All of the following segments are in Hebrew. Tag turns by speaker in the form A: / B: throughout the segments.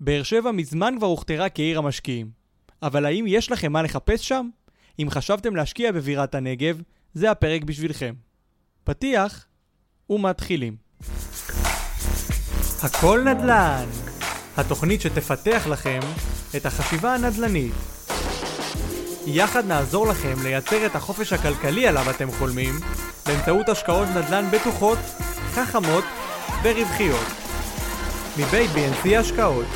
A: באר שבע מזמן כבר הוכתרה כעיר המשקיעים. אבל האם יש לכם מה לחפש שם? אם חשבתם להשקיע בבירת הנגב, זה הפרק בשבילכם. פתיח ומתחילים. הכל נדל"ן, התוכנית שתפתח לכם את החשיבה הנדל"נית. יחד נעזור לכם לייצר את החופש הכלכלי עליו אתם חולמים באמצעות השקעות נדל"ן בטוחות, חכמות ורווחיות. מבית BNC השקעות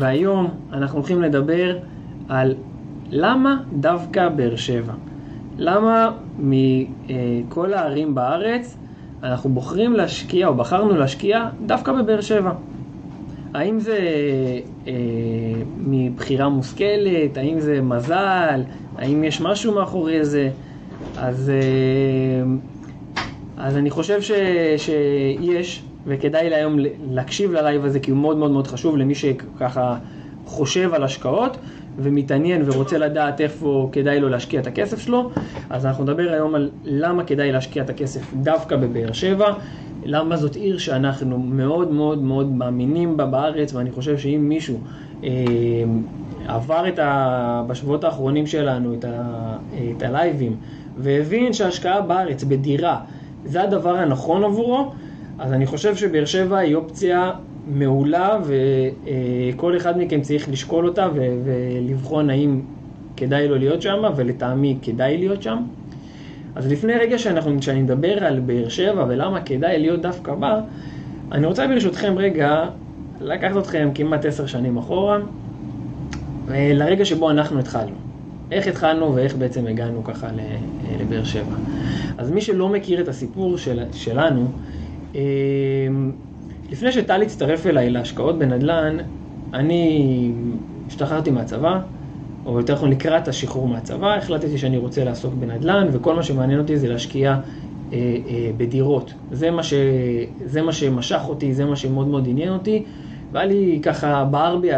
B: והיום אנחנו הולכים לדבר על למה דווקא באר שבע. למה מכל הערים בארץ אנחנו בוחרים להשקיע, או בחרנו להשקיע, דווקא בבאר שבע. האם זה אה, מבחירה מושכלת, האם זה מזל, האם יש משהו מאחורי זה? אז, אה, אז אני חושב ש, שיש, וכדאי להיום להקשיב ללייב הזה, כי הוא מאוד מאוד מאוד חשוב למי שככה חושב על השקעות ומתעניין ורוצה לדעת איפה כדאי לו להשקיע את הכסף שלו. אז אנחנו נדבר היום על למה כדאי להשקיע את הכסף דווקא בבאר שבע, למה זאת עיר שאנחנו מאוד מאוד מאוד מאמינים בה בארץ, ואני חושב שאם מישהו אה, עבר את ה... בשבועות האחרונים שלנו את, ה... את הלייבים והבין שהשקעה בארץ בדירה זה הדבר הנכון עבורו, אז אני חושב שבאר שבע היא אופציה מעולה וכל אחד מכם צריך לשקול אותה ולבחון האם כדאי לו להיות שם ולטעמי כדאי להיות שם. אז לפני רגע שאנחנו, שאני מדבר על באר שבע ולמה כדאי להיות דווקא בה, אני רוצה ברשותכם רגע לקחת אתכם כמעט עשר שנים אחורה לרגע שבו אנחנו התחלנו. איך התחלנו ואיך בעצם הגענו ככה לבאר שבע. אז מי שלא מכיר את הסיפור של, שלנו, לפני שטל הצטרף אליי להשקעות בנדל"ן, אני השתחררתי מהצבא, או יותר נכון לקראת השחרור מהצבא, החלטתי שאני רוצה לעסוק בנדל"ן, וכל מה שמעניין אותי זה להשקיע אה, אה, בדירות. זה מה, ש, זה מה שמשך אותי, זה מה שמאוד מאוד עניין אותי, והיה לי ככה, בער בי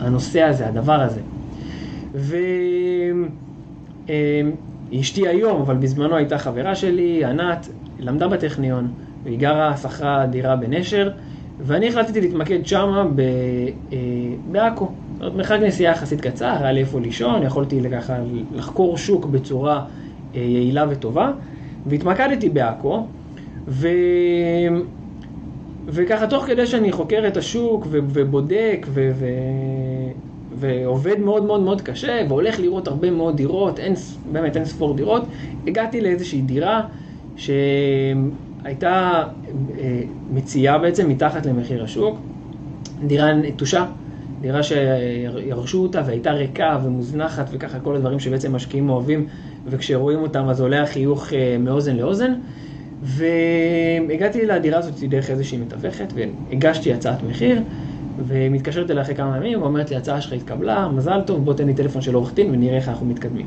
B: הנושא הזה, הדבר הזה. ואשתי אה, היום, אבל בזמנו הייתה חברה שלי, ענת, למדה בטכניון, והיא גרה, שכרה דירה בנשר, ואני החלטתי להתמקד שמה אה, בעכו. זאת אומרת, מרחק נסיעה יחסית קצר, היה לי איפה לישון, יכולתי ככה לחקור שוק בצורה אה, יעילה וטובה, והתמקדתי בעכו, ו... וככה תוך כדי שאני חוקר את השוק ו... ובודק ו... ו... ועובד מאוד מאוד מאוד קשה, והולך לראות הרבה מאוד דירות, אין, באמת אין ספור דירות, הגעתי לאיזושהי דירה שהייתה אה, מציעה בעצם מתחת למחיר השוק, דירה נטושה, דירה שירשו אותה והייתה ריקה ומוזנחת וככה כל הדברים שבעצם משקיעים אוהבים וכשרואים אותם אז עולה החיוך אה, מאוזן לאוזן. והגעתי לדירה הזאת דרך איזושהי מתווכת והגשתי הצעת מחיר ומתקשרת אליי אחרי כמה ימים ואומרת לי ההצעה שלך התקבלה, מזל טוב בוא תן לי טלפון של עורך דין ונראה איך אנחנו מתקדמים.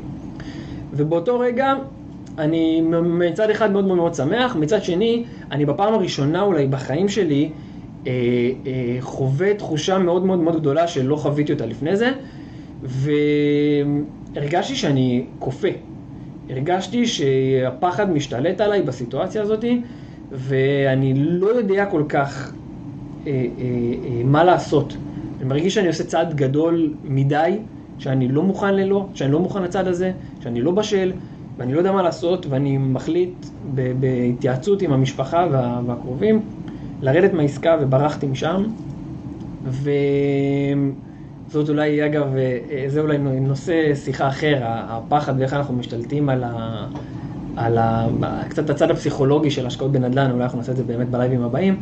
B: ובאותו רגע אני מצד אחד מאוד מאוד מאוד שמח, מצד שני, אני בפעם הראשונה אולי בחיים שלי אה, אה, חווה תחושה מאוד מאוד מאוד גדולה שלא חוויתי אותה לפני זה, והרגשתי שאני כופה. הרגשתי שהפחד משתלט עליי בסיטואציה הזאת, ואני לא יודע כל כך אה, אה, אה, מה לעשות. אני מרגיש שאני עושה צעד גדול מדי, שאני לא מוכן ללא, שאני לא מוכן לצד הזה, שאני לא בשל, ואני לא יודע מה לעשות, ואני מחליט בהתייעצות עם המשפחה וה, והקרובים לרדת מהעסקה וברחתי משם. וזאת אולי, אגב, זה אולי נושא שיחה אחר, הפחד ואיך אנחנו משתלטים על, ה, על ה, קצת הצד הפסיכולוגי של השקעות בנדל"ן, אולי אנחנו נעשה את זה באמת בלייבים הבאים.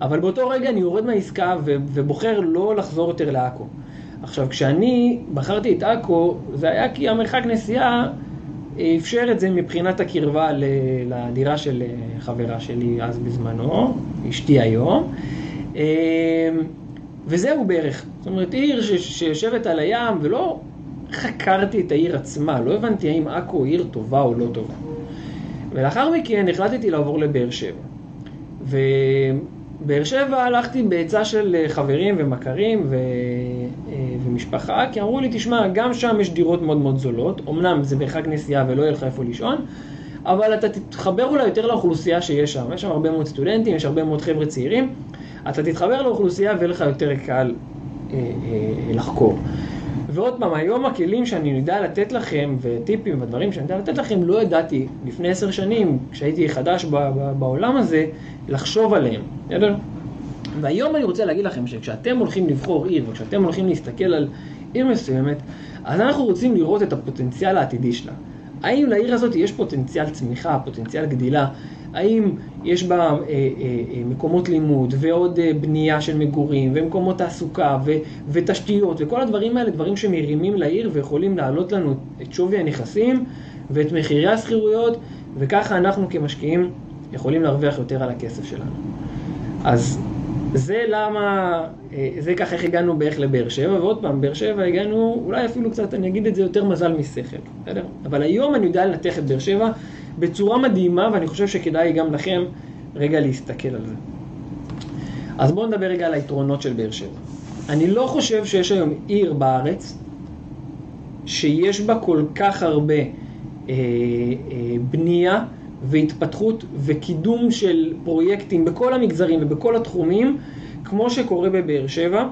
B: אבל באותו רגע אני יורד מהעסקה ובוחר לא לחזור יותר לעכו. עכשיו, כשאני בחרתי את עכו, זה היה כי המרחק נסיעה אפשר את זה מבחינת הקרבה לדירה של אה, חברה שלי אז בזמנו, אשתי היום. אמ, וזהו בערך. זאת אומרת, עיר שיושבת על הים, ולא חקרתי את העיר עצמה, לא הבנתי האם עכו עיר טובה או לא טובה. ולאחר מכן החלטתי לעבור לבאר שבע. ובאר שבע הלכתי בעצה של אה, חברים ומכרים ו... ומשפחה, כי אמרו לי, תשמע, גם שם יש דירות מאוד מאוד זולות, אמנם זה בחג נסיעה ולא יהיה לך איפה לישון, אבל אתה תתחבר אולי יותר לאוכלוסייה שיש שם. יש שם הרבה מאוד סטודנטים, יש הרבה מאוד חבר'ה צעירים. אתה תתחבר לאוכלוסייה ויהיה לך יותר קל אה, אה, לחקור. ועוד פעם, היום הכלים שאני יודע לתת לכם, וטיפים ודברים שאני יודע לתת לכם, לא ידעתי לפני עשר שנים, כשהייתי חדש בעולם הזה, לחשוב עליהם, בסדר? והיום אני רוצה להגיד לכם שכשאתם הולכים לבחור עיר, וכשאתם הולכים להסתכל על עיר מסוימת, אז אנחנו רוצים לראות את הפוטנציאל העתידי שלה. האם לעיר הזאת יש פוטנציאל צמיחה, פוטנציאל גדילה? האם יש בה אה, אה, אה, מקומות לימוד ועוד אה, בנייה של מגורים ומקומות תעסוקה ו, ותשתיות וכל הדברים האלה, דברים שמרימים לעיר ויכולים להעלות לנו את שווי הנכסים ואת מחירי השכירויות וככה אנחנו כמשקיעים יכולים להרוויח יותר על הכסף שלנו. אז זה למה, אה, זה ככה איך הגענו בערך לבאר שבע, ועוד פעם, באר שבע הגענו, אולי אפילו קצת, אני אגיד את זה יותר מזל משכל, בסדר? אבל היום אני יודע לנתח את באר שבע בצורה מדהימה, ואני חושב שכדאי גם לכם רגע להסתכל על זה. אז בואו נדבר רגע על היתרונות של באר שבע. אני לא חושב שיש היום עיר בארץ שיש בה כל כך הרבה אה, אה, בנייה והתפתחות וקידום של פרויקטים בכל המגזרים ובכל התחומים, כמו שקורה בבאר שבע,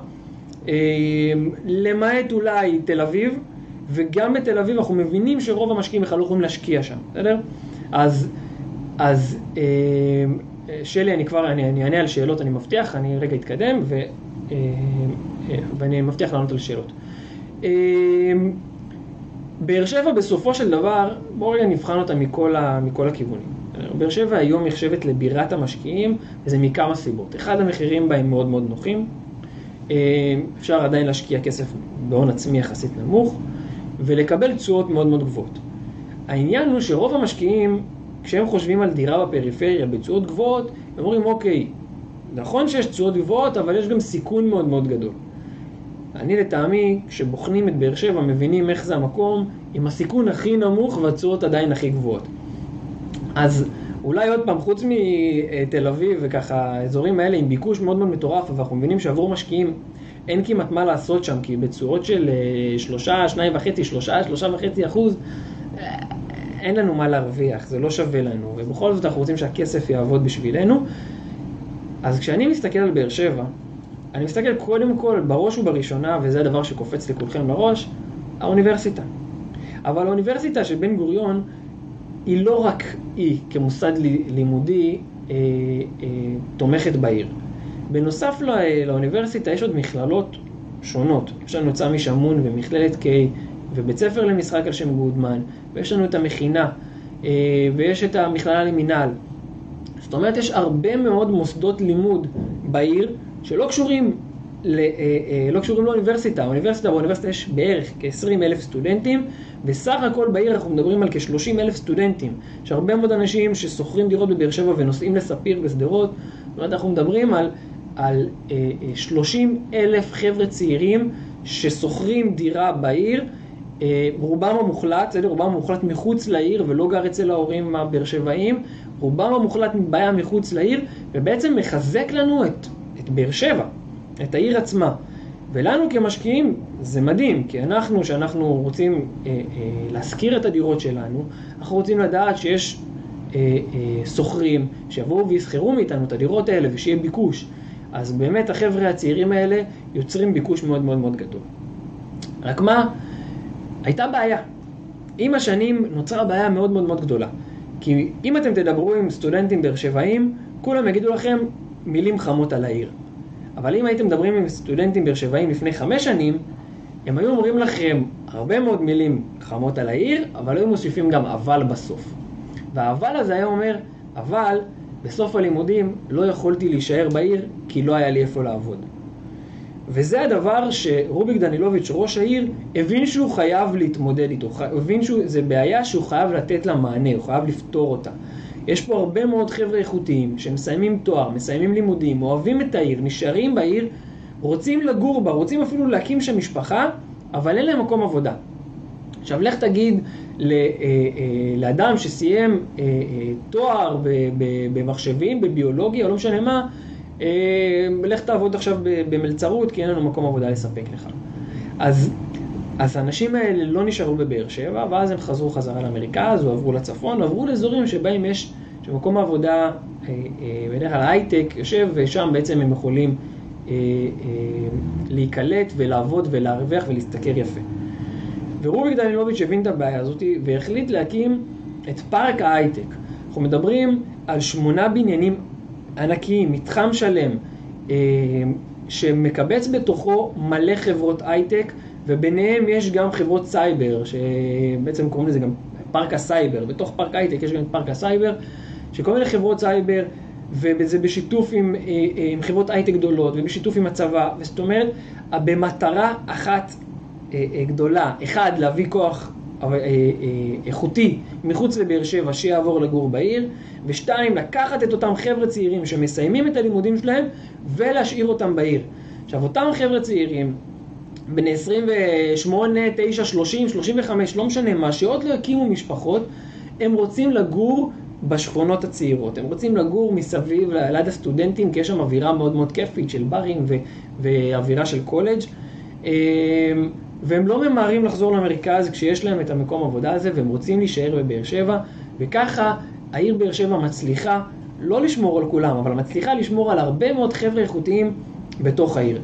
B: אה, למעט אולי תל אביב, וגם בתל אביב אנחנו מבינים שרוב המשקיעים בכלל לא יכולים להשקיע שם, בסדר? אז, אז אה, שלי, אני כבר, אני, אענה על שאלות, אני מבטיח, אני רגע אתקדם, ו, אה, אה, ואני מבטיח לענות על שאלות. אה, באר שבע בסופו של דבר, בואו רגע נבחן אותה מכל, ה, מכל הכיוונים. באר שבע היום נחשבת לבירת המשקיעים, וזה מכמה סיבות. אחד, המחירים בה הם מאוד מאוד נוחים. אפשר עדיין להשקיע כסף בהון עצמי יחסית נמוך, ולקבל תשואות מאוד מאוד גבוהות. העניין הוא שרוב המשקיעים, כשהם חושבים על דירה בפריפריה בתשואות גבוהות, הם אומרים, אוקיי, נכון שיש תשואות גבוהות, אבל יש גם סיכון מאוד מאוד גדול. אני לטעמי, כשבוחנים את באר שבע, מבינים איך זה המקום עם הסיכון הכי נמוך והתשואות עדיין הכי גבוהות. אז אולי עוד פעם, חוץ מתל אביב וככה, האזורים האלה עם ביקוש מאוד מאוד מטורף, אבל אנחנו מבינים שעבור משקיעים אין כמעט מה לעשות שם, כי בתשואות של שלושה, שניים וחצי, שלושה, שלושה וחצי אחוז, אין לנו מה להרוויח, זה לא שווה לנו, ובכל זאת אנחנו רוצים שהכסף יעבוד בשבילנו. אז כשאני מסתכל על באר שבע, אני מסתכל קודם כל, בראש ובראשונה, וזה הדבר שקופץ לכולכם לראש, האוניברסיטה. אבל האוניברסיטה של בן גוריון היא לא רק היא כמוסד לימודי אה, אה, תומכת בעיר. בנוסף לא, לאוניברסיטה יש עוד מכללות שונות. יש לנו סמי שמון ומכללת קיי ובית ספר למשחק על שם גודמן, ויש לנו את המכינה, אה, ויש את המכללה למינהל. זאת אומרת, יש הרבה מאוד מוסדות לימוד בעיר שלא קשורים, ל, אה, אה, לא קשורים לאוניברסיטה. האוניברסיטה, באוניברסיטה יש בערך כ-20 אלף סטודנטים, וסך הכל בעיר אנחנו מדברים על כ-30 אלף סטודנטים. יש הרבה מאוד אנשים ששוכרים דירות בבאר שבע ונוסעים לספיר ושדרות. זאת אומרת, אנחנו מדברים על, על 30 אלף חבר'ה צעירים ששוכרים דירה בעיר. רובם המוחלט, בסדר, רובם המוחלט מחוץ לעיר ולא גר אצל ההורים הבאר שבעים, רובם המוחלט מבעיה מחוץ לעיר, ובעצם מחזק לנו את, את באר שבע, את העיר עצמה. ולנו כמשקיעים זה מדהים, כי אנחנו, שאנחנו רוצים אה, אה, להשכיר את הדירות שלנו, אנחנו רוצים לדעת שיש אה, אה, שוכרים שיבואו ויסחרו מאיתנו את הדירות האלה ושיהיה ביקוש. אז באמת החבר'ה הצעירים האלה יוצרים ביקוש מאוד מאוד מאוד גדול. רק מה? הייתה בעיה. עם השנים נוצרה בעיה מאוד מאוד מאוד גדולה. כי אם אתם תדברו עם סטודנטים באר שבעים, כולם יגידו לכם מילים חמות על העיר. אבל אם הייתם מדברים עם סטודנטים באר שבעים לפני חמש שנים, הם היו אומרים לכם הרבה מאוד מילים חמות על העיר, אבל היו מוסיפים גם אבל בסוף. והאבל הזה היה אומר, אבל בסוף הלימודים לא יכולתי להישאר בעיר כי לא היה לי איפה לעבוד. וזה הדבר שרוביק דנילוביץ', ראש העיר, הבין שהוא חייב להתמודד איתו, הבין שזה בעיה שהוא חייב לתת לה מענה, הוא חייב לפתור אותה. יש פה הרבה מאוד חבר'ה איכותיים שמסיימים תואר, מסיימים לימודים, אוהבים את העיר, נשארים בעיר, רוצים לגור בה, רוצים אפילו להקים שם משפחה, אבל אין להם מקום עבודה. עכשיו לך תגיד לאדם שסיים תואר במחשבים, בביולוגיה, לא משנה מה, לך תעבוד עכשיו במלצרות, כי אין לנו מקום עבודה לספק לך. אז אז האנשים האלה לא נשארו בבאר שבע, ואז הם חזרו חזרה למרכז, או עברו לצפון, או עברו לאזורים שבהם יש, שמקום העבודה, אה, אה, בדרך כלל הייטק יושב, ושם בעצם הם יכולים אה, להיקלט ולעבוד ולהרוויח ולהשתכר יפה. ורוביק דנילוביץ' הבין את הבעיה הזאת והחליט להקים את פארק ההייטק. אנחנו מדברים על שמונה בניינים ענקיים, מתחם שלם, שמקבץ בתוכו מלא חברות הייטק, וביניהם יש גם חברות סייבר, שבעצם קוראים לזה גם פארק הסייבר. בתוך פארק הייטק יש גם את פארק הסייבר, שכל מיני חברות סייבר, וזה בשיתוף עם, אה, אה, עם חברות הייטק גדולות, ובשיתוף עם הצבא, זאת אומרת, במטרה אחת אה, גדולה, אחד, להביא כוח איכותי מחוץ לבאר שבע שיעבור לגור בעיר, ושתיים, לקחת את אותם חבר'ה צעירים שמסיימים את הלימודים שלהם ולהשאיר אותם בעיר. עכשיו, אותם חבר'ה צעירים, בני 28, 9, 30, 35, לא משנה מה, שעוד לא הקימו משפחות, הם רוצים לגור בשכונות הצעירות. הם רוצים לגור מסביב ליד הסטודנטים, כי יש שם אווירה מאוד מאוד כיפית של ברים ו- ואווירה של קולג'. אמ, והם לא ממהרים לחזור למרכז כשיש להם את המקום עבודה הזה, והם רוצים להישאר בבאר שבע, וככה העיר באר שבע מצליחה לא לשמור על כולם, אבל מצליחה לשמור על הרבה מאוד חבר'ה איכותיים בתוך העיר.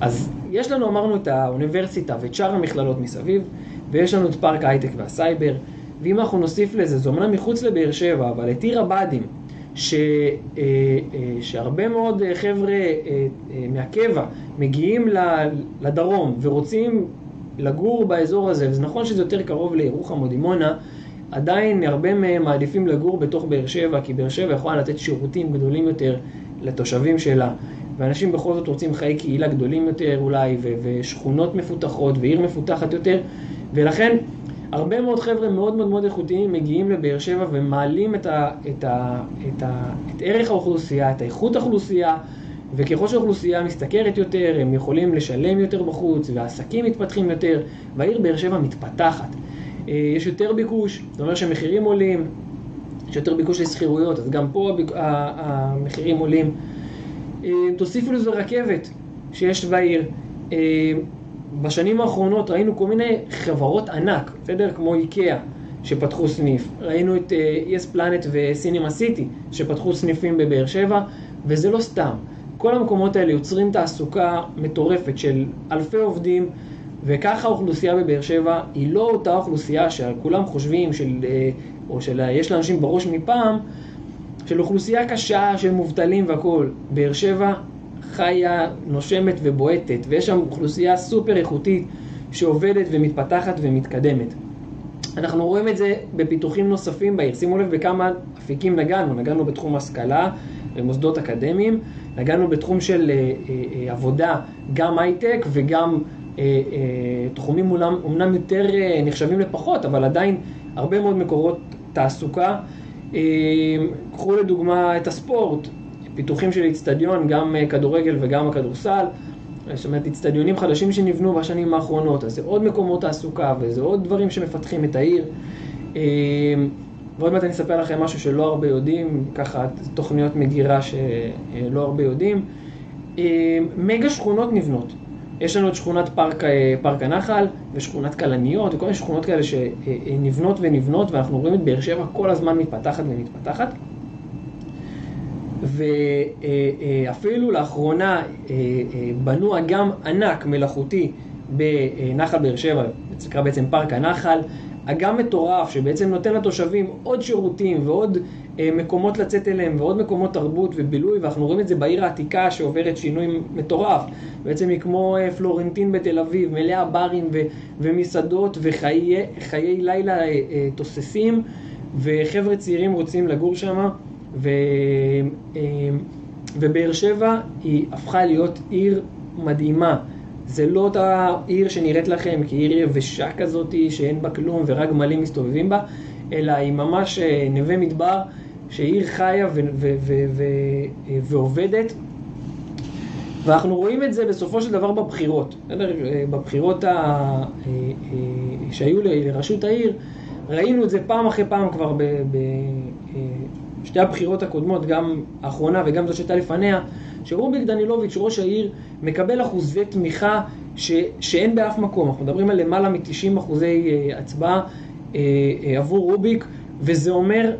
B: אז יש לנו, אמרנו, את האוניברסיטה ואת שאר המכללות מסביב, ויש לנו את פארק ההייטק והסייבר, ואם אנחנו נוסיף לזה, זה אומנם מחוץ לבאר שבע, אבל את עיר הבה"דים, ש, אה, אה, שהרבה מאוד חבר'ה אה, מהקבע מגיעים לדרום ורוצים לגור באזור הזה, וזה נכון שזה יותר קרוב לירוחם או דימונה, עדיין הרבה מהם מעדיפים לגור בתוך באר שבע, כי באר שבע יכולה לתת שירותים גדולים יותר לתושבים שלה. ואנשים בכל זאת רוצים חיי קהילה גדולים יותר אולי, ו- ושכונות מפותחות, ועיר מפותחת יותר, ולכן הרבה מאוד חבר'ה מאוד מאוד מאוד איכותיים מגיעים לבאר שבע ומעלים את, ה- את, ה- את, ה- את ערך האוכלוסייה, את האיכות האוכלוסייה, וככל שהאוכלוסייה משתכרת יותר, הם יכולים לשלם יותר בחוץ, והעסקים מתפתחים יותר, והעיר באר שבע מתפתחת. אה, יש יותר ביקוש, זאת אומרת שהמחירים עולים, יש יותר ביקוש לשכירויות, אז גם פה המחירים עולים. אה, תוסיפו לזה רכבת שיש בעיר. אה, בשנים האחרונות ראינו כל מיני חברות ענק, בסדר? כמו איקאה, שפתחו סניף. ראינו את יס פלנט וסינימה סיטי, שפתחו סניפים בבאר שבע, וזה לא סתם. כל המקומות האלה יוצרים תעסוקה מטורפת של אלפי עובדים, וככה האוכלוסייה בבאר שבע היא לא אותה אוכלוסייה שכולם חושבים, של, אה, או שיש לאנשים בראש מפעם, של אוכלוסייה קשה, של מובטלים והכול. באר שבע חיה, נושמת ובועטת, ויש שם אוכלוסייה סופר איכותית שעובדת ומתפתחת ומתקדמת. אנחנו רואים את זה בפיתוחים נוספים בעיר. שימו לב בכמה אפיקים נגענו. נגענו בתחום השכלה ומוסדות אקדמיים, נגענו בתחום של אה, אה, עבודה, גם הייטק וגם אה, אה, תחומים אומנם, אומנם יותר אה, נחשבים לפחות, אבל עדיין הרבה מאוד מקורות תעסוקה. קחו לדוגמה את הספורט, פיתוחים של איצטדיון, גם אה, כדורגל וגם הכדורסל. זאת אומרת, איצטדיונים חדשים שנבנו בשנים האחרונות, אז זה עוד מקומות תעסוקה וזה עוד דברים שמפתחים את העיר. ועוד מעט אני אספר לכם משהו שלא הרבה יודעים, ככה תוכניות מגירה שלא הרבה יודעים. מגה שכונות נבנות. יש לנו את שכונת פארק, אה, פארק הנחל ושכונת כלניות וכל מיני שכונות כאלה שנבנות ונבנות ואנחנו רואים את באר שבע כל הזמן מתפתחת ומתפתחת. ואפילו לאחרונה בנו אגם ענק מלאכותי בנחל באר שבע, זה נקרא בעצם פארק הנחל, אגם מטורף שבעצם נותן לתושבים עוד שירותים ועוד אה, מקומות לצאת אליהם ועוד מקומות תרבות ובילוי ואנחנו רואים את זה בעיר העתיקה שעוברת שינוי מטורף. בעצם היא כמו אה, פלורנטין בתל אביב מלאה ברים ו- ומסעדות וחיי לילה אה, תוססים וחבר'ה צעירים רוצים לגור שם ו... ובאר שבע היא הפכה להיות עיר מדהימה זה לא אותה עיר שנראית לכם כעיר יבשה כזאת שאין בה כלום ורק גמלים מסתובבים בה, אלא היא ממש אה, נווה מדבר, שעיר חיה ועובדת. ואנחנו רואים את זה בסופו של דבר בבחירות. אה, בבחירות ה... אה, שהיו לראשות העיר, ראינו את זה פעם אחרי פעם כבר בשתי הבחירות הקודמות, גם האחרונה וגם זו שהייתה לפניה, שרוביק דנילוביץ', ראש העיר, מקבל אחוזי תמיכה ש, שאין באף מקום. אנחנו מדברים על למעלה מ-90 אחוזי אה, הצבעה אה, אה, עבור רוביק, וזה אומר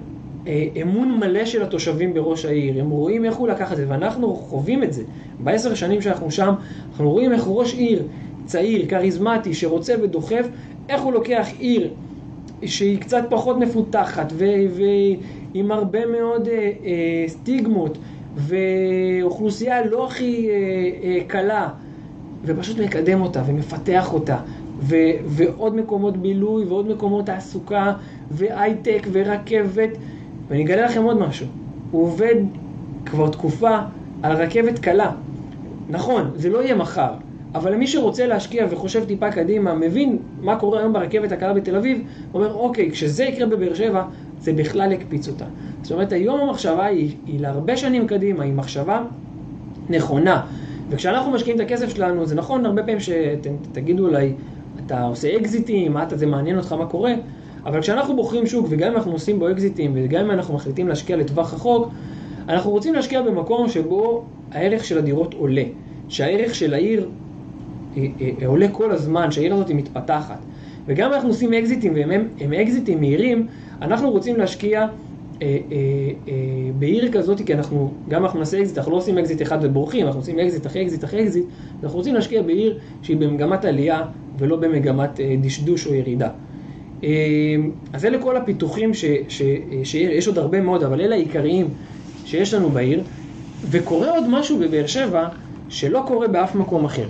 B: אה, אמון מלא של התושבים בראש העיר. הם רואים איך הוא לקח את זה, ואנחנו חווים את זה. בעשר שנים שאנחנו שם, אנחנו רואים איך ראש עיר צעיר, כריזמטי, שרוצה ודוחף, איך הוא לוקח עיר שהיא קצת פחות מפותחת ועם הרבה מאוד אה, אה, סטיגמות ואוכלוסייה לא הכי אה, אה, קלה ופשוט מקדם אותה ומפתח אותה ו, ועוד מקומות בילוי ועוד מקומות תעסוקה והייטק ורכבת. ואני אגלה לכם עוד משהו, הוא עובד כבר תקופה על רכבת קלה. נכון, זה לא יהיה מחר אבל למי שרוצה להשקיע וחושב טיפה קדימה, מבין מה קורה היום ברכבת הקלה בתל אביב, אומר, אוקיי, כשזה יקרה בבאר שבע, זה בכלל יקפיץ אותה. זאת אומרת, היום המחשבה היא, היא להרבה שנים קדימה, היא מחשבה נכונה. וכשאנחנו משקיעים את הכסף שלנו, זה נכון הרבה פעמים שתגידו אולי, אתה עושה אקזיטים, אתה, זה מעניין אותך מה קורה, אבל כשאנחנו בוחרים שוק, וגם אם אנחנו עושים בו אקזיטים, וגם אם אנחנו מחליטים להשקיע לטווח רחוק, אנחנו רוצים להשקיע במקום שבו הערך של הדירות עולה, שהערך של העיר עולה כל הזמן, שהעיר הזאת היא מתפתחת. וגם אם אנחנו עושים אקזיטים, והם הם אקזיטים מהירים, אנחנו רוצים להשקיע אה, אה, אה, בעיר כזאת, כי אנחנו, גם אנחנו נעשה אקזיט, אנחנו לא עושים אקזיט אחד ובורחים, אנחנו עושים אקזיט אחרי אקזיט אחרי אקזיט, אנחנו רוצים להשקיע בעיר שהיא במגמת עלייה ולא במגמת אה, דשדוש או ירידה. אה, אז אלה כל הפיתוחים ש, ש, שיש עוד הרבה מאוד, אבל אלה העיקריים שיש לנו בעיר, וקורה עוד משהו בבאר שבע שלא קורה באף מקום אחר.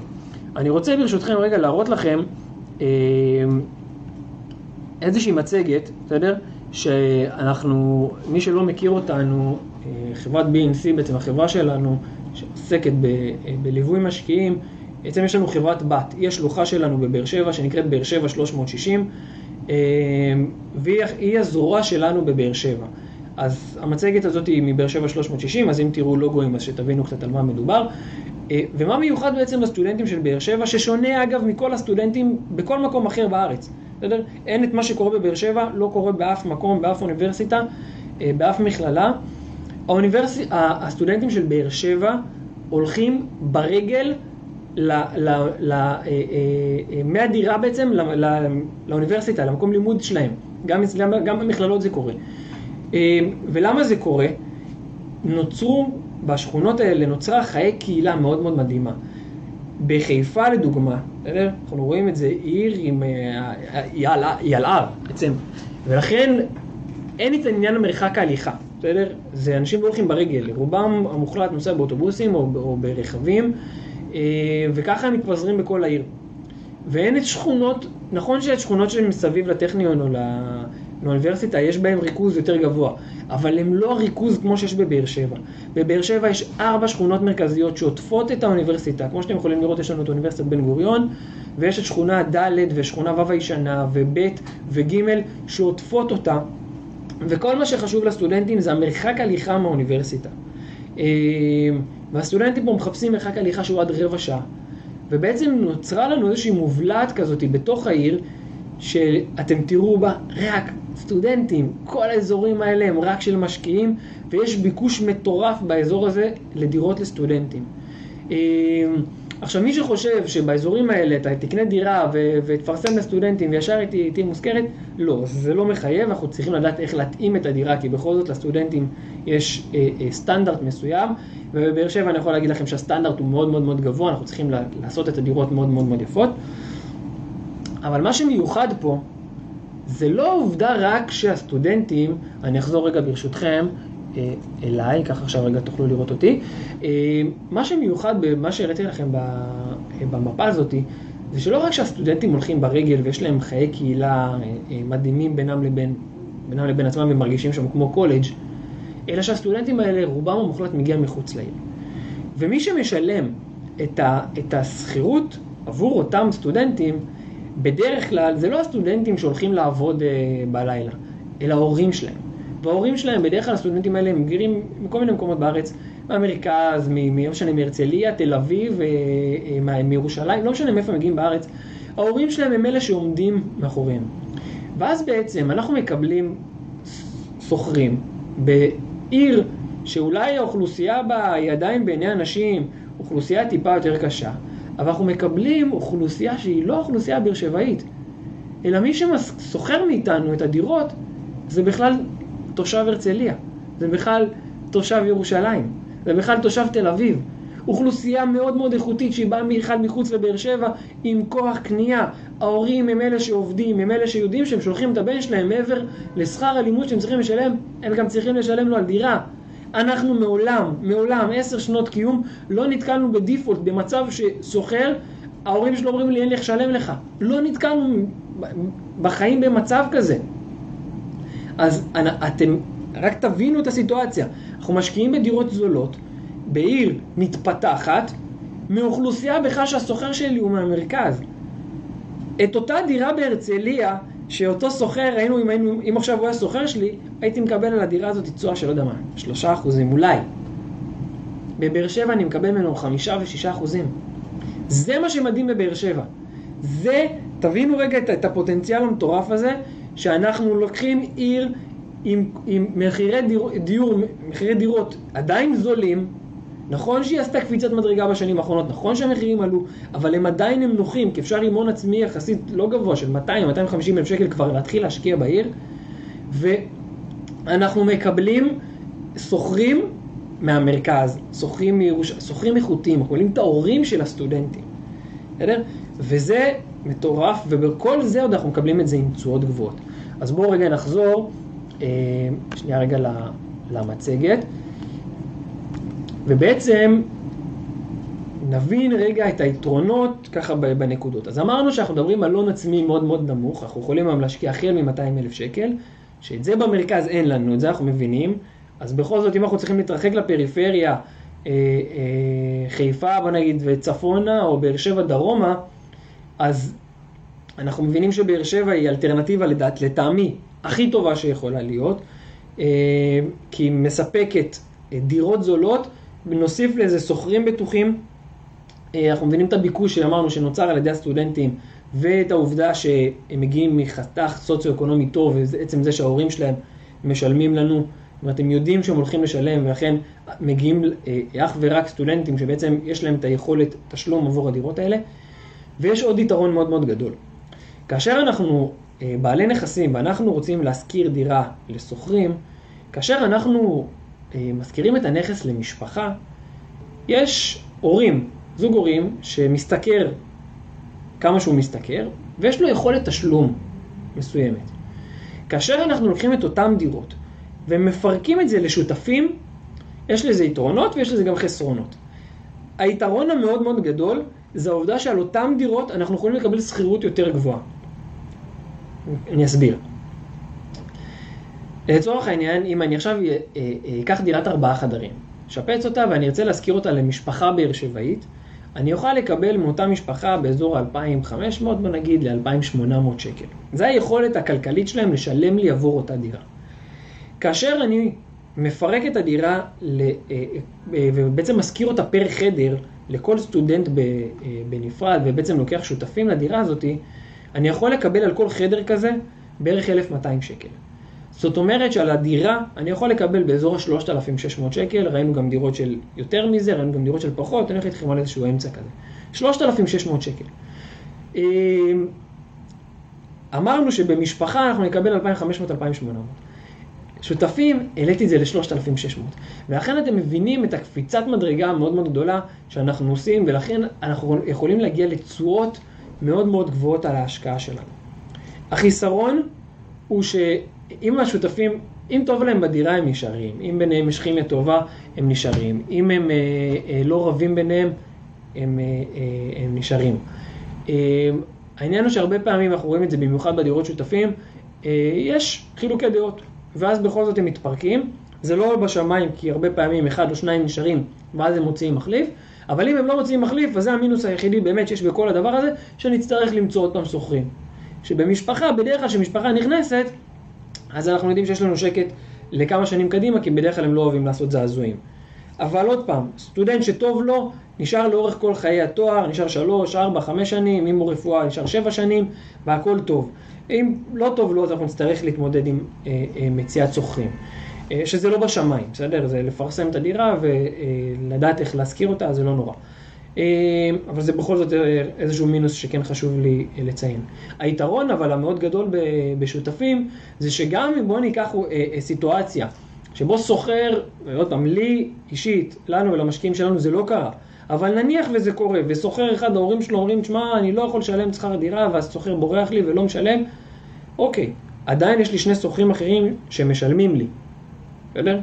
B: אני רוצה ברשותכם רגע להראות לכם אה, איזושהי מצגת, בסדר? שאנחנו, מי שלא מכיר אותנו, אה, חברת BNC בעצם החברה שלנו שעוסקת ב, אה, בליווי משקיעים, בעצם יש לנו חברת בת, היא השלוחה שלנו בבאר שבע שנקראת באר שבע 360 והיא הזרוע שלנו בבאר שבע. אז המצגת הזאת היא מבאר שבע 360, אז אם תראו לוגוים אז שתבינו קצת על מה מדובר. אה, ומה מיוחד בעצם לסטודנטים של באר שבע, ששונה אגב מכל הסטודנטים בכל מקום אחר בארץ, בסדר? אין את מה שקורה בבאר שבע, לא קורה באף מקום, באף אוניברסיטה, אה, באף מכללה. האוניברס... הסטודנטים של באר שבע הולכים ברגל ל... ל... ל... אה, מהדירה בעצם ל... לאוניברסיטה, למקום לימוד שלהם. גם, גם במכללות זה קורה. ולמה זה קורה? נוצרו בשכונות האלה נוצרה חיי קהילה מאוד מאוד מדהימה. בחיפה לדוגמה, בסדר? אנחנו רואים את זה, עיר עם... אה, היא על הר בעצם, ולכן אין את עניין המרחק ההליכה, בסדר? זה אנשים לא הולכים ברגל, רובם המוחלט נוסע באוטובוסים או, או ברכבים, אה, וככה הם מתפזרים בכל העיר. ואין את שכונות, נכון שיש שכונות שמסביב לטכניון או לאוניברסיטה, יש בהם ריכוז יותר גבוה, אבל הם לא הריכוז כמו שיש בבאר שבע. בבאר שבע יש ארבע שכונות מרכזיות שעוטפות את האוניברסיטה. כמו שאתם יכולים לראות, יש לנו את אוניברסיטת בן גוריון, ויש את שכונה ד' ושכונה ו' הישנה, וב' וג' שעוטפות אותה. וכל מה שחשוב לסטודנטים זה המרחק הליכה מהאוניברסיטה. אה, והסטודנטים פה מחפשים מרחק הליכה שהוא עד רבע שעה. ובעצם נוצרה לנו איזושהי מובלעת כזאת בתוך העיר, שאתם תראו בה רק סטודנטים, כל האזורים האלה הם רק של משקיעים, ויש ביקוש מטורף באזור הזה לדירות לסטודנטים. אמ, עכשיו, מי שחושב שבאזורים האלה אתה תקנה דירה ו- ותפרסם לסטודנטים וישר היא תהיה מושכרת, לא, זה לא מחייב, אנחנו צריכים לדעת איך להתאים את הדירה, כי בכל זאת לסטודנטים יש אה, אה, סטנדרט מסוים, ובבאר שבע אני יכול להגיד לכם שהסטנדרט הוא מאוד מאוד מאוד גבוה, אנחנו צריכים לעשות את הדירות מאוד מאוד מאוד יפות. אבל מה שמיוחד פה, זה לא העובדה רק שהסטודנטים, אני אחזור רגע ברשותכם אה, אליי, ככה עכשיו רגע תוכלו לראות אותי. אה, מה שמיוחד במה שהראיתי לכם אה, במפה הזאת, זה שלא רק שהסטודנטים הולכים ברגל ויש להם חיי קהילה מדהימים בינם לבין, בינם לבין עצמם ומרגישים שם כמו קולג', אלא שהסטודנטים האלה, רובם המוחלט מגיע מחוץ לעיר. ומי שמשלם את השכירות עבור אותם סטודנטים, בדרך כלל זה לא הסטודנטים שהולכים לעבוד uh, בלילה, אלא ההורים שלהם. וההורים שלהם, בדרך כלל הסטודנטים האלה הם גרים מכל מיני מקומות בארץ, מהמרכז, לא משנה, מהרצליה, תל אביב, אה, אה, מירושלים, לא משנה מאיפה הם מגיעים בארץ, ההורים שלהם הם אלה שעומדים מאחוריהם. ואז בעצם אנחנו מקבלים שוכרים בעיר שאולי האוכלוסייה בה היא עדיין בעיני אנשים אוכלוסייה טיפה יותר קשה, אבל אנחנו מקבלים אוכלוסייה שהיא לא אוכלוסייה באר שבעית, אלא מי ששוכר מאיתנו את הדירות זה בכלל תושב הרצליה, זה בכלל תושב ירושלים, זה בכלל תושב תל אביב. אוכלוסייה מאוד מאוד איכותית שהיא באה בכלל מחוץ לבאר שבע עם כוח קנייה. ההורים הם אלה שעובדים, הם אלה שיודעים שהם שולחים את הבן שלהם מעבר לשכר הלימוד שהם צריכים לשלם, הם גם צריכים לשלם לו על דירה. אנחנו מעולם, מעולם, עשר שנות קיום, לא נתקלנו בדיפולט, במצב שסוחר, ההורים שלו אומרים לי אין לי איך לשלם לך. לא נתקלנו בחיים במצב כזה. אז אתם, רק תבינו את הסיטואציה. אנחנו משקיעים בדירות זולות, בעיר מתפתחת, מאוכלוסייה בכלל שהסוחר שלי הוא מהמרכז. את אותה דירה בהרצליה, שאותו סוחר, היינו, אם, היינו, אם עכשיו הוא היה סוחר שלי, הייתי מקבל על הדירה הזאת תשואה של לא יודע מה, שלושה אחוזים, אולי. בבאר שבע אני מקבל ממנו חמישה ושישה אחוזים. זה מה שמדהים בבאר שבע. זה, תבינו רגע את, את הפוטנציאל המטורף הזה, שאנחנו לוקחים עיר עם, עם מחירי דיר, דיור, מחירי דירות עדיין זולים, נכון שהיא עשתה קפיצת מדרגה בשנים האחרונות, נכון שהמחירים עלו, אבל הם עדיין הם נוחים, כי אפשר עם הון עצמי יחסית לא גבוה של 200-250 אלף שקל כבר להתחיל להשקיע בעיר, ואנחנו מקבלים שוכרים מהמרכז, שוכרים מירוש... איכותיים, אנחנו מקבלים את ההורים של הסטודנטים, בסדר? וזה מטורף, ובכל זה עוד אנחנו מקבלים את זה עם תשואות גבוהות. אז בואו רגע נחזור, אה, שנייה רגע למצגת. ובעצם נבין רגע את היתרונות ככה בנקודות. אז אמרנו שאנחנו מדברים על הון עצמי מאוד מאוד נמוך, אנחנו יכולים היום להשקיע החל מ-200 אלף שקל, שאת זה במרכז אין לנו, את זה אנחנו מבינים, אז בכל זאת אם אנחנו צריכים להתרחק לפריפריה, אה, אה, חיפה בוא נגיד וצפונה או באר שבע דרומה, אז אנחנו מבינים שבאר שבע היא אלטרנטיבה לדעת, לטעמי הכי טובה שיכולה להיות, אה, כי היא מספקת דירות זולות נוסיף לזה שוכרים בטוחים. אה, אנחנו מבינים את הביקוש שאמרנו שנוצר על ידי הסטודנטים ואת העובדה שהם מגיעים מחתך סוציו-אקונומי טוב ועצם זה שההורים שלהם משלמים לנו. זאת אומרת, הם יודעים שהם הולכים לשלם ולכן מגיעים אה, אך ורק סטודנטים שבעצם יש להם את היכולת תשלום עבור הדירות האלה. ויש עוד יתרון מאוד מאוד גדול. כאשר אנחנו אה, בעלי נכסים ואנחנו רוצים להשכיר דירה לשוכרים, כאשר אנחנו משכירים את הנכס למשפחה, יש הורים, זוג הורים, שמשתכר כמה שהוא משתכר, ויש לו יכולת תשלום מסוימת. כאשר אנחנו לוקחים את אותן דירות ומפרקים את זה לשותפים, יש לזה יתרונות ויש לזה גם חסרונות. היתרון המאוד מאוד גדול זה העובדה שעל אותן דירות אנחנו יכולים לקבל שכירות יותר גבוהה. אני אסביר. לצורך העניין, אם אני עכשיו אה, אה, אקח דירת ארבעה חדרים, אשפץ אותה ואני ארצה להשכיר אותה למשפחה באר שבעית, אני אוכל לקבל מאותה משפחה באזור ה-2,500, בוא נגיד, ל-2,800 שקל. זו היכולת הכלכלית שלהם לשלם לי עבור אותה דירה. כאשר אני מפרק את הדירה אה, ובעצם משכיר אותה פר חדר לכל סטודנט בנפרד ובעצם לוקח שותפים לדירה הזאת, אני יכול לקבל על כל חדר כזה בערך 1,200 שקל. זאת אומרת שעל הדירה אני יכול לקבל באזור ה-3,600 שקל, ראינו גם דירות של יותר מזה, ראינו גם דירות של פחות, אני הולך איתכם על איזשהו אמצע כזה. 3,600 שקל. אמ, אמרנו שבמשפחה אנחנו נקבל 2,500-2,800. שותפים, העליתי את זה ל-3,600. ולכן אתם מבינים את הקפיצת מדרגה המאוד מאוד גדולה שאנחנו עושים, ולכן אנחנו יכולים להגיע לתשואות מאוד מאוד גבוהות על ההשקעה שלנו. החיסרון הוא ש... אם השותפים, אם טוב להם בדירה הם נשארים, אם ביניהם יש כימיה טובה הם נשארים, אם הם אה, אה, לא רבים ביניהם הם, אה, אה, הם נשארים. אה, העניין הוא שהרבה פעמים אנחנו רואים את זה במיוחד בדירות שותפים, אה, יש חילוקי דעות, ואז בכל זאת הם מתפרקים. זה לא בשמיים, כי הרבה פעמים אחד או שניים נשארים, ואז הם מוציאים מחליף, אבל אם הם לא מוציאים מחליף, אז זה המינוס היחידי באמת שיש בכל הדבר הזה, שנצטרך למצוא עוד פעם שוכרים. שבמשפחה, בדרך כלל כשמשפחה נכנסת, אז אנחנו יודעים שיש לנו שקט לכמה שנים קדימה, כי בדרך כלל הם לא אוהבים לעשות זעזועים. אבל עוד פעם, סטודנט שטוב לו, נשאר לאורך כל חיי התואר, נשאר שלוש, ארבע, חמש שנים, אם הוא רפואה נשאר שבע שנים, והכל טוב. אם לא טוב לו, אז אנחנו נצטרך להתמודד עם אה, אה, מציאת שוכרים. אה, שזה לא בשמיים, בסדר? זה לפרסם את הדירה ולדעת איך להשכיר אותה, זה לא נורא. אבל זה בכל זאת איזשהו מינוס שכן חשוב לי לציין. היתרון אבל המאוד גדול בשותפים זה שגם אם בואו ניקח סיטואציה שבו סוחר, ועוד פעם, לי אישית, לנו ולמשקיעים שלנו זה לא קרה, אבל נניח וזה קורה, וסוחר אחד, ההורים שלו אומרים, תשמע, אני לא יכול לשלם את שכר הדירה, והסוחר בורח לי ולא משלם, אוקיי, עדיין יש לי שני סוחרים אחרים שמשלמים לי, בסדר?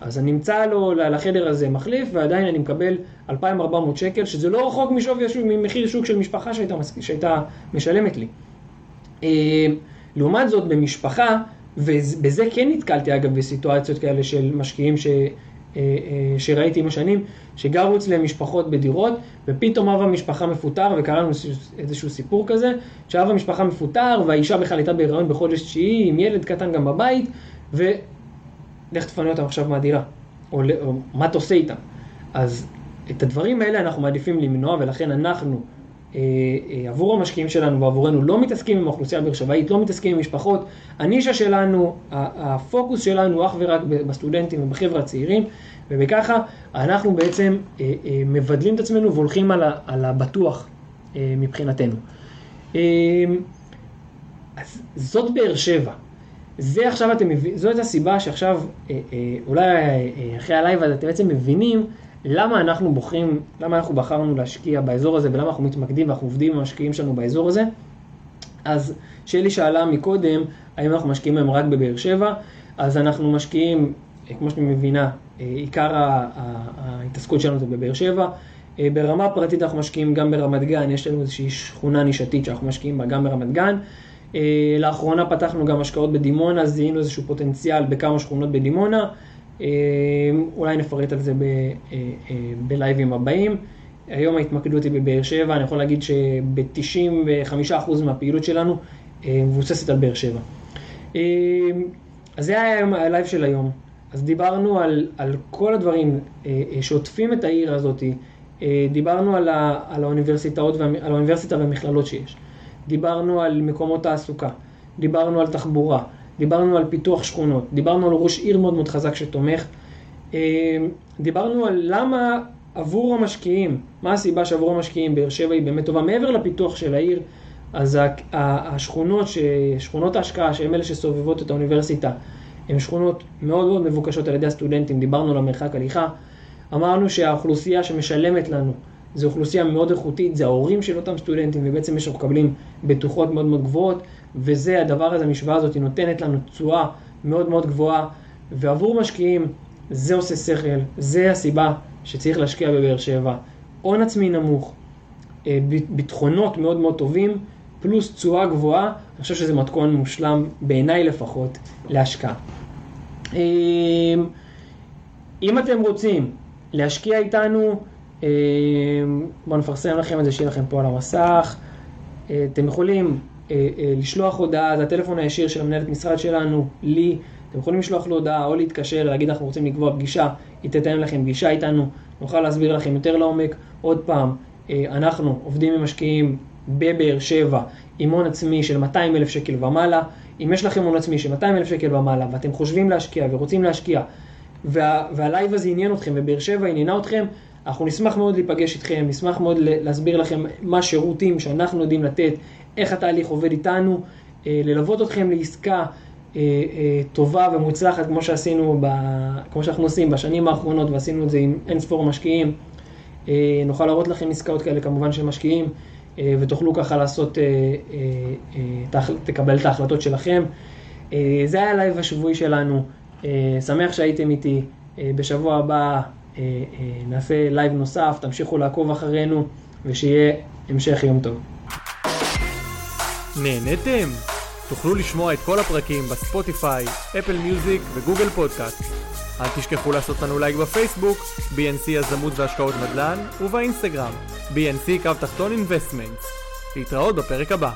B: אז אני אמצא לו לחדר הזה מחליף, ועדיין אני מקבל 2,400 שקל, שזה לא רחוק משווי השוק, ממחיר שוק של משפחה שהייתה, שהייתה משלמת לי. אה, לעומת זאת, במשפחה, ובזה כן נתקלתי אגב בסיטואציות כאלה של משקיעים ש, אה, אה, שראיתי עם השנים, שגרו אצלם משפחות בדירות, ופתאום אב המשפחה מפוטר, וקרה לנו איזשהו סיפור כזה, שאב המשפחה מפוטר, והאישה בכלל הייתה בהיריון בחודש תשיעי, עם ילד קטן גם בבית, ולך תפנה אותם עכשיו מהדירה, או, או מה אתה עושה איתם. אז את הדברים האלה אנחנו מעדיפים למנוע, ולכן אנחנו אה, אה, עבור המשקיעים שלנו ועבורנו לא מתעסקים עם האוכלוסייה הבאר שבעית, לא מתעסקים עם משפחות. הנישה שלנו, הפוקוס שלנו אך ורק בסטודנטים ובחבר'ה הצעירים, ובככה אנחנו בעצם אה, מבדלים את עצמנו והולכים על הבטוח מבחינתנו. אז זאת באר שבע. זה עכשיו אתם מבינים, זאת הסיבה שעכשיו, אולי אחרי ה live הזה אתם בעצם מבינים למה אנחנו בוחרים, למה אנחנו בחרנו להשקיע באזור הזה ולמה אנחנו מתמקדים ואנחנו עובדים עם המשקיעים שלנו באזור הזה. אז שלי שאלה מקודם, האם אנחנו משקיעים היום רק בבאר שבע, אז אנחנו משקיעים, כמו שאת מבינה, עיקר ההתעסקות שלנו זה בבאר שבע. ברמה פרטית אנחנו משקיעים גם ברמת גן, יש לנו איזושהי שכונה נישתית שאנחנו משקיעים בה גם ברמת גן. לאחרונה פתחנו גם השקעות בדימונה, זיהינו איזשהו פוטנציאל בכמה שכונות בדימונה. אה, אולי נפרט על זה אה, אה, בלייבים הבאים. היום ההתמקדות היא בבאר שבע, אני יכול להגיד שב-95% מהפעילות שלנו מבוססת על באר שבע. אז זה היה ה live של היום. אז דיברנו על, על כל הדברים שעוטפים את העיר הזאת, דיברנו על, ה, על האוניברסיטאות, על האוניברסיטה והמכללות שיש, דיברנו על מקומות תעסוקה, דיברנו על תחבורה, דיברנו על פיתוח שכונות, דיברנו על ראש עיר מאוד מאוד חזק שתומך, אה, דיברנו על למה עבור המשקיעים, מה הסיבה שעבור המשקיעים באר שבע היא באמת טובה, מעבר לפיתוח של העיר, אז השכונות, שכונות ההשקעה, שהן אלה שסובבות את האוניברסיטה, הן שכונות מאוד מאוד מבוקשות על ידי הסטודנטים, דיברנו על המרחק הליכה, אמרנו שהאוכלוסייה שמשלמת לנו זו אוכלוסייה מאוד איכותית, זה ההורים של אותם סטודנטים, ובעצם יש מקבלים בטוחות מאוד מאוד גבוהות, וזה הדבר הזה, המשוואה הזאת, היא נותנת לנו תשואה מאוד מאוד גבוהה, ועבור משקיעים זה עושה שכל, זה הסיבה שצריך להשקיע בבאר שבע. הון עצמי נמוך, אה, ביטחונות מאוד מאוד טובים, פלוס תשואה גבוהה, אני חושב שזה מתכון מושלם, בעיניי לפחות, להשקעה. אה, אם אתם רוצים להשקיע איתנו, בואו נפרסם לכם את זה, שיהיה לכם פה על המסך. אתם יכולים אה, אה, לשלוח הודעה, זה הטלפון הישיר של המנהלת משרד שלנו, לי, אתם יכולים לשלוח לו הודעה או להתקשר, להגיד אנחנו רוצים לקבוע פגישה, היא תתאם לכם פגישה איתנו, נוכל להסביר לכם יותר לעומק. עוד פעם, אה, אנחנו עובדים עם משקיעים בבאר שבע עם הון עצמי של 200 אלף שקל ומעלה. אם יש לכם הון עצמי של 200 אלף שקל ומעלה ואתם חושבים להשקיע ורוצים להשקיע וה, והלייב הזה עניין אתכם ובאר שבע עניינה אתכם, אנחנו נשמח מאוד להיפגש איתכם, נשמח מאוד להסביר לכם מה השירותים שאנחנו יודעים לתת, איך התהליך עובד איתנו, אה, ללוות אתכם לעסקה אה, אה, טובה ומוצלחת כמו שעשינו, ב, כמו שאנחנו עושים בשנים האחרונות ועשינו את זה עם אין ספור משקיעים. נוכל להראות לכם עסקאות כאלה כמובן של משקיעים ותוכלו ככה לעשות, תקבל את ההחלטות שלכם. זה היה הלייב השבועי שלנו, שמח שהייתם איתי. בשבוע הבא נעשה לייב נוסף, תמשיכו לעקוב אחרינו ושיהיה המשך יום טוב.
A: נהניתם? תוכלו לשמוע את כל הפרקים בספוטיפיי, אפל מיוזיק וגוגל פודקאסט. אל תשכחו לעשות לנו לייק בפייסבוק, BNC יזמות והשקעות נדל"ן, ובאינסטגרם, BNC קו תחתון investment. להתראות בפרק הבא.